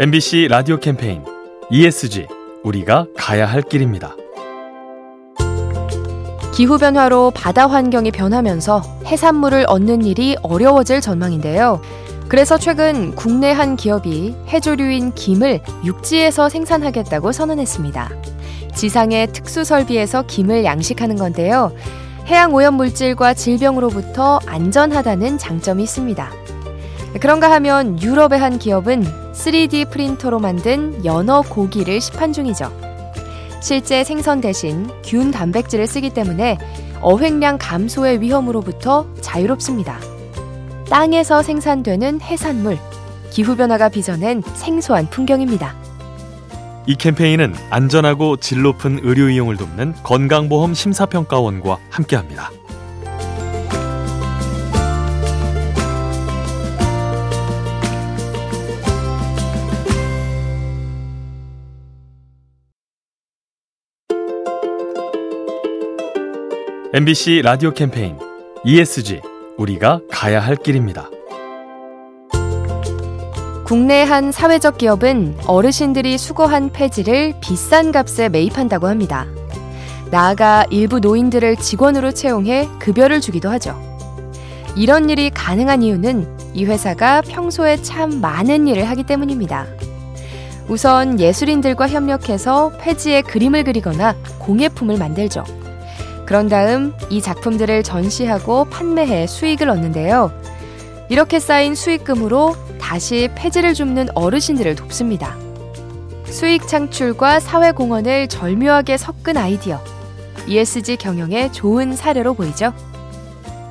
MBC 라디오 캠페인 ESG 우리가 가야 할 길입니다. 기후변화로 바다 환경이 변하면서 해산물을 얻는 일이 어려워질 전망인데요. 그래서 최근 국내 한 기업이 해조류인 김을 육지에서 생산하겠다고 선언했습니다. 지상의 특수 설비에서 김을 양식하는 건데요. 해양 오염 물질과 질병으로부터 안전하다는 장점이 있습니다. 그런가 하면 유럽의 한 기업은 3D 프린터로 만든 연어 고기를 시판 중이죠. 실제 생선 대신 균 단백질을 쓰기 때문에 어획량 감소의 위험으로부터 자유롭습니다. 땅에서 생산되는 해산물, 기후변화가 빚어낸 생소한 풍경입니다. 이 캠페인은 안전하고 질 높은 의료 이용을 돕는 건강보험 심사평가원과 함께합니다. MBC 라디오 캠페인 ESG 우리가 가야 할 길입니다. 국내 한 사회적 기업은 어르신들이 수거한 폐지를 비싼 값에 매입한다고 합니다. 나아가 일부 노인들을 직원으로 채용해 급여를 주기도 하죠. 이런 일이 가능한 이유는 이 회사가 평소에 참 많은 일을 하기 때문입니다. 우선 예술인들과 협력해서 폐지에 그림을 그리거나 공예품을 만들죠. 그런 다음 이 작품들을 전시하고 판매해 수익을 얻는데요. 이렇게 쌓인 수익금으로 다시 폐지를 줍는 어르신들을 돕습니다. 수익 창출과 사회 공헌을 절묘하게 섞은 아이디어. ESG 경영의 좋은 사례로 보이죠.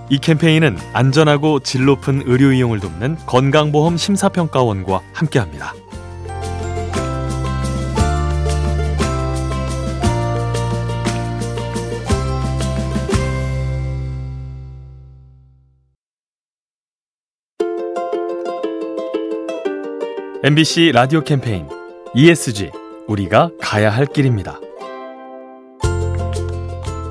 이 캠페인은 안전하고 질 높은 의료 이용을 돕는 건강보험 심사평가원과 함께합니다. MBC 라디오 캠페인 ESG 우리가 가야 할 길입니다.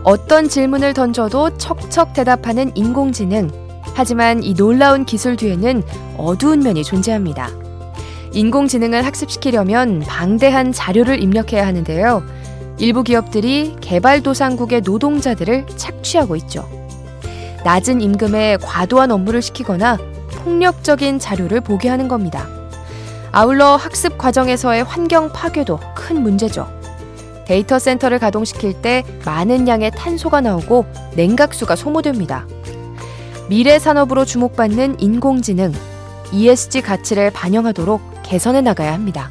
어떤 질문을 던져도 척척 대답하는 인공지능. 하지만 이 놀라운 기술 뒤에는 어두운 면이 존재합니다. 인공지능을 학습시키려면 방대한 자료를 입력해야 하는데요. 일부 기업들이 개발도상국의 노동자들을 착취하고 있죠. 낮은 임금에 과도한 업무를 시키거나 폭력적인 자료를 보게 하는 겁니다. 아울러 학습 과정에서의 환경 파괴도 큰 문제죠. 데이터 센터를 가동시킬 때 많은 양의 탄소가 나오고 냉각수가 소모됩니다. 미래 산업으로 주목받는 인공지능, ESG 가치를 반영하도록 개선해 나가야 합니다.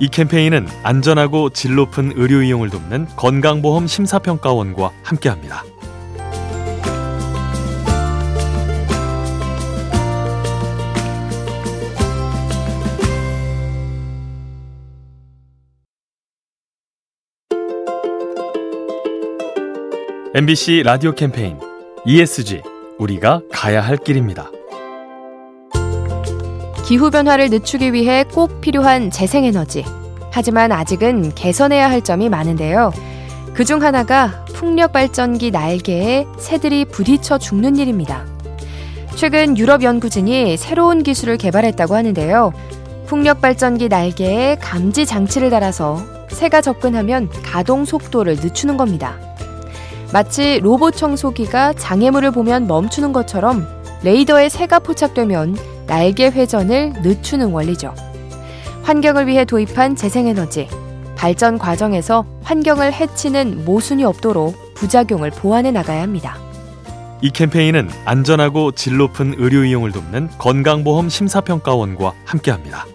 이 캠페인은 안전하고 질 높은 의료 이용을 돕는 건강보험 심사평가원과 함께합니다. MBC 라디오 캠페인 ESG 우리가 가야 할 길입니다. 기후 변화를 늦추기 위해 꼭 필요한 재생에너지. 하지만 아직은 개선해야 할 점이 많은데요. 그 중 하나가 풍력 발전기 날개에 새들이 부딪혀 죽는 일입니다. 최근 유럽 연구진이 새로운 기술을 개발했다고 하는데요. 풍력 발전기 날개에 감지 장치를 달아서 새가 접근하면 가동 속도를 늦추는 겁니다. 마치 로봇 청소기가 장애물을 보면 멈추는 것처럼 레이더에 새가 포착되면 날개 회전을 늦추는 원리죠. 환경을 위해 도입한 재생에너지, 발전 과정에서 환경을 해치는 모순이 없도록 부작용을 보완해 나가야 합니다. 이 캠페인은 안전하고 질 높은 의료 이용을 돕는 건강보험 심사평가원과 함께합니다.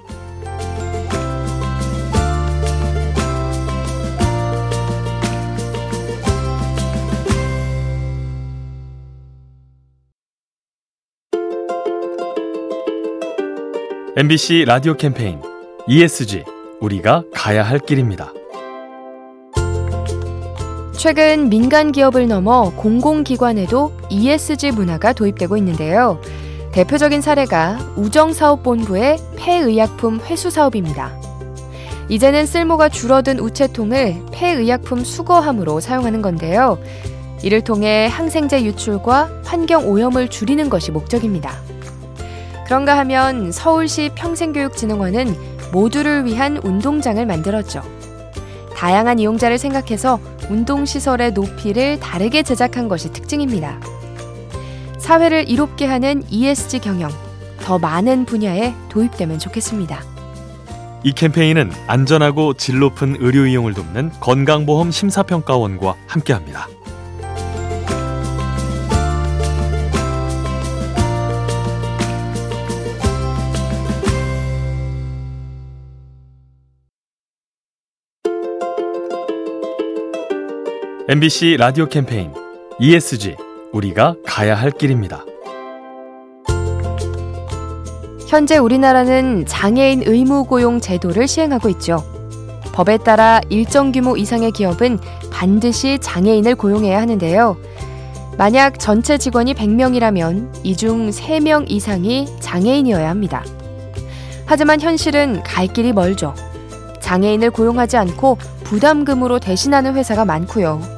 MBC 라디오 캠페인 ESG 우리가 가야 할 길입니다. 최근 민간 기업을 넘어 공공기관에도 ESG 문화가 도입되고 있는데요. 대표적인 사례가 우정사업본부의 폐의약품 회수 사업입니다. 이제는 쓸모가 줄어든 우체통을 폐의약품 수거함으로 사용하는 건데요. 이를 통해 항생제 유출과 환경 오염을 줄이는 것이 목적입니다. 그런가 하면 서울시 평생교육진흥원은 모두를 위한 운동장을 만들었죠. 다양한 이용자를 생각해서 운동시설의 높이를 다르게 제작한 것이 특징입니다. 사회를 이롭게 하는 ESG 경영, 더 많은 분야에 도입되면 좋겠습니다. 이 캠페인은 안전하고 질 높은 의료 이용을 돕는 건강보험 심사평가원과 함께합니다. MBC 라디오 캠페인 ESG 우리가 가야 할 길입니다. 현재 우리나라는 장애인 의무 고용 제도를 시행하고 있죠. 법에 따라 일정 규모 이상의 기업은 반드시 장애인을 고용해야 하는데요. 만약 전체 직원이 100명이라면 이 중 3명 이상이 장애인이어야 합니다. 하지만 현실은 갈 길이 멀죠. 장애인을 고용하지 않고 부담금으로 대신하는 회사가 많고요.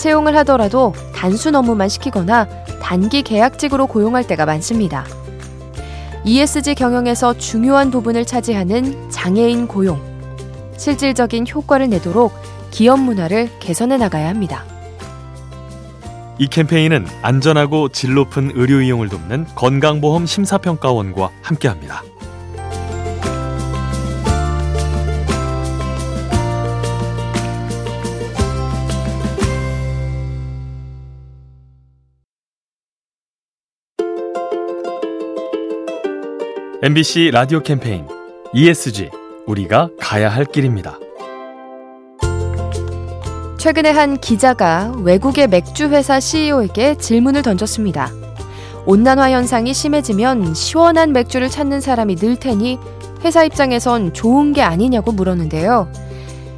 채용을 하더라도 단순 업무만 시키거나 단기 계약직으로 고용할 때가 많습니다. ESG 경영에서 중요한 부분을 차지하는 장애인 고용. 실질적인 효과를 내도록 기업 문화를 개선해 나가야 합니다. 이 캠페인은 안전하고 질 높은 의료 이용을 돕는 건강보험 심사평가원과 함께합니다. MBC 라디오 캠페인 ESG 우리가 가야 할 길입니다. 최근에 한 기자가 외국의 맥주 회사 CEO에게 질문을 던졌습니다. 온난화 현상이 심해지면 시원한 맥주를 찾는 사람이 늘 테니 회사 입장에선 좋은 게 아니냐고 물었는데요.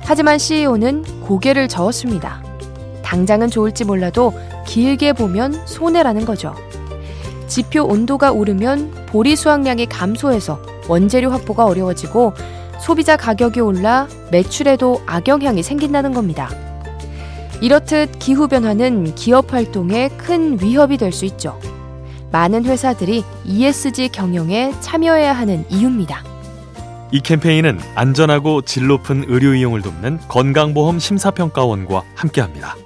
하지만 CEO는 고개를 저었습니다. 당장은 좋을지 몰라도 길게 보면 손해라는 거죠. 지표 온도가 오르면 보리 수확량이 감소해서 원재료 확보가 어려워지고 소비자 가격이 올라 매출에도 악영향이 생긴다는 겁니다. 이렇듯 기후변화는 기업 활동에 큰 위협이 될 수 있죠. 많은 회사들이 ESG 경영에 참여해야 하는 이유입니다. 이 캠페인은 안전하고 질 높은 의료 이용을 돕는 건강보험 심사평가원과 함께합니다.